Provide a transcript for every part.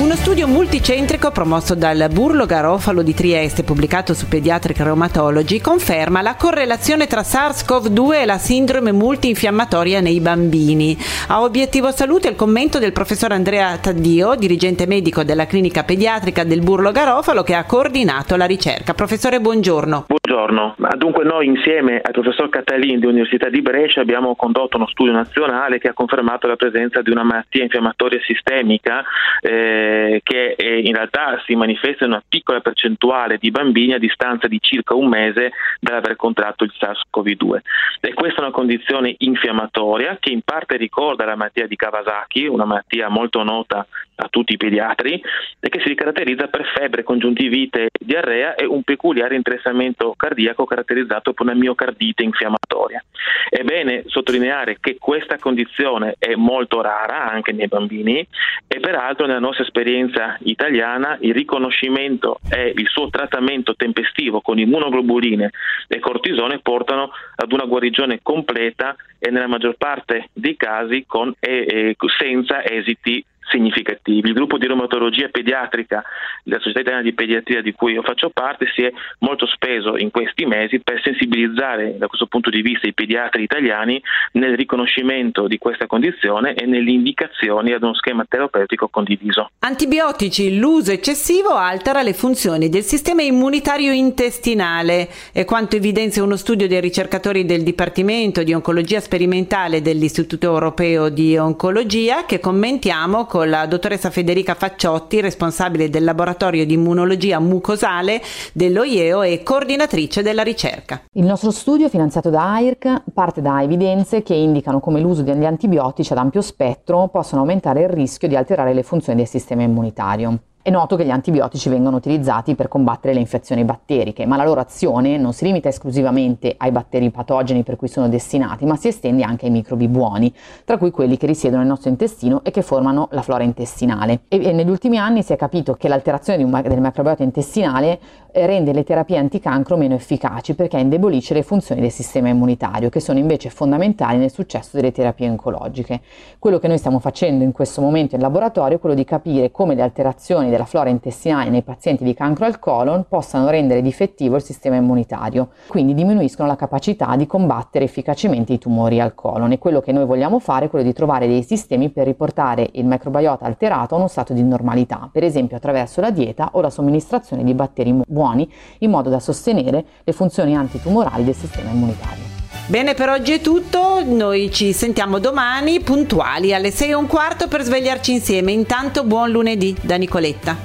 Uno studio multicentrico promosso dal Burlo Garofalo di Trieste, pubblicato su Pediatric Rheumatology, conferma la correlazione tra SARS-CoV-2 e la sindrome multinfiammatoria nei bambini. A obiettivo salute il commento del professor Andrea Taddio, dirigente medico della clinica pediatrica del Burlo Garofalo, che ha coordinato la ricerca. Professore, buongiorno. Buongiorno. Dunque noi insieme al professor Catalin dell'Università di Brescia abbiamo condotto uno studio nazionale che ha confermato la presenza di una malattia infiammatoria sistemica eh, eh, che eh, in realtà si manifesta in una piccola percentuale di bambini a distanza di circa un mese dall'aver contratto il SARS-CoV-2. E questa è una condizione infiammatoria che in parte ricorda la malattia di Kawasaki, una malattia molto nota a tutti i pediatri e che si caratterizza per febbre, congiuntivite, diarrea e un peculiare interessamento cardiaco caratterizzato per una miocardite infiammatoria. È bene sottolineare che questa condizione è molto rara anche nei bambini e peraltro nella nostra esperienza italiana il riconoscimento e il suo trattamento tempestivo con immunoglobuline e cortisone portano ad una guarigione completa e nella maggior parte dei casi con, e, e, senza esiti significativi. Il gruppo di reumatologia pediatrica della Società Italiana di Pediatria di cui io faccio parte si è molto speso in questi mesi per sensibilizzare da questo punto di vista i pediatri italiani nel riconoscimento di questa condizione e nelle indicazioni ad uno schema terapeutico condiviso. Antibiotici, l'uso eccessivo altera le funzioni del sistema immunitario intestinale è quanto evidenzia uno studio dei ricercatori del Dipartimento di Oncologia Sperimentale dell'Istituto Europeo di Oncologia che commentiamo con con la dottoressa Federica Facciotti, responsabile del laboratorio di immunologia mucosale dell'OIEO e coordinatrice della ricerca. Il nostro studio, finanziato da AIRC, parte da evidenze che indicano come l'uso degli antibiotici ad ampio spettro possono aumentare il rischio di alterare le funzioni del sistema immunitario. È noto che gli antibiotici vengono utilizzati per combattere le infezioni batteriche, ma la loro azione non si limita esclusivamente ai batteri patogeni per cui sono destinati, ma si estende anche ai microbi buoni, tra cui quelli che risiedono nel nostro intestino e che formano la flora intestinale. E, e negli ultimi anni si è capito che l'alterazione un, del microbiota intestinale eh, rende le terapie anticancro meno efficaci perché indebolisce le funzioni del sistema immunitario, che sono invece fondamentali nel successo delle terapie oncologiche. Quello che noi stiamo facendo in questo momento in laboratorio è quello di capire come le alterazioni della flora intestinale nei pazienti di cancro al colon possano rendere difettivo il sistema immunitario, quindi diminuiscono la capacità di combattere efficacemente i tumori al colon e quello che noi vogliamo fare è quello di trovare dei sistemi per riportare il microbiota alterato a uno stato di normalità, per esempio attraverso la dieta o la somministrazione di batteri buoni in modo da sostenere le funzioni antitumorali del sistema immunitario. Bene, per oggi è tutto. Noi ci sentiamo domani puntuali alle 6 e un quarto per svegliarci insieme. Intanto buon lunedì da Nicoletta.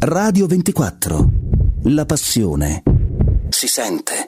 Radio 24. La passione. Si sente.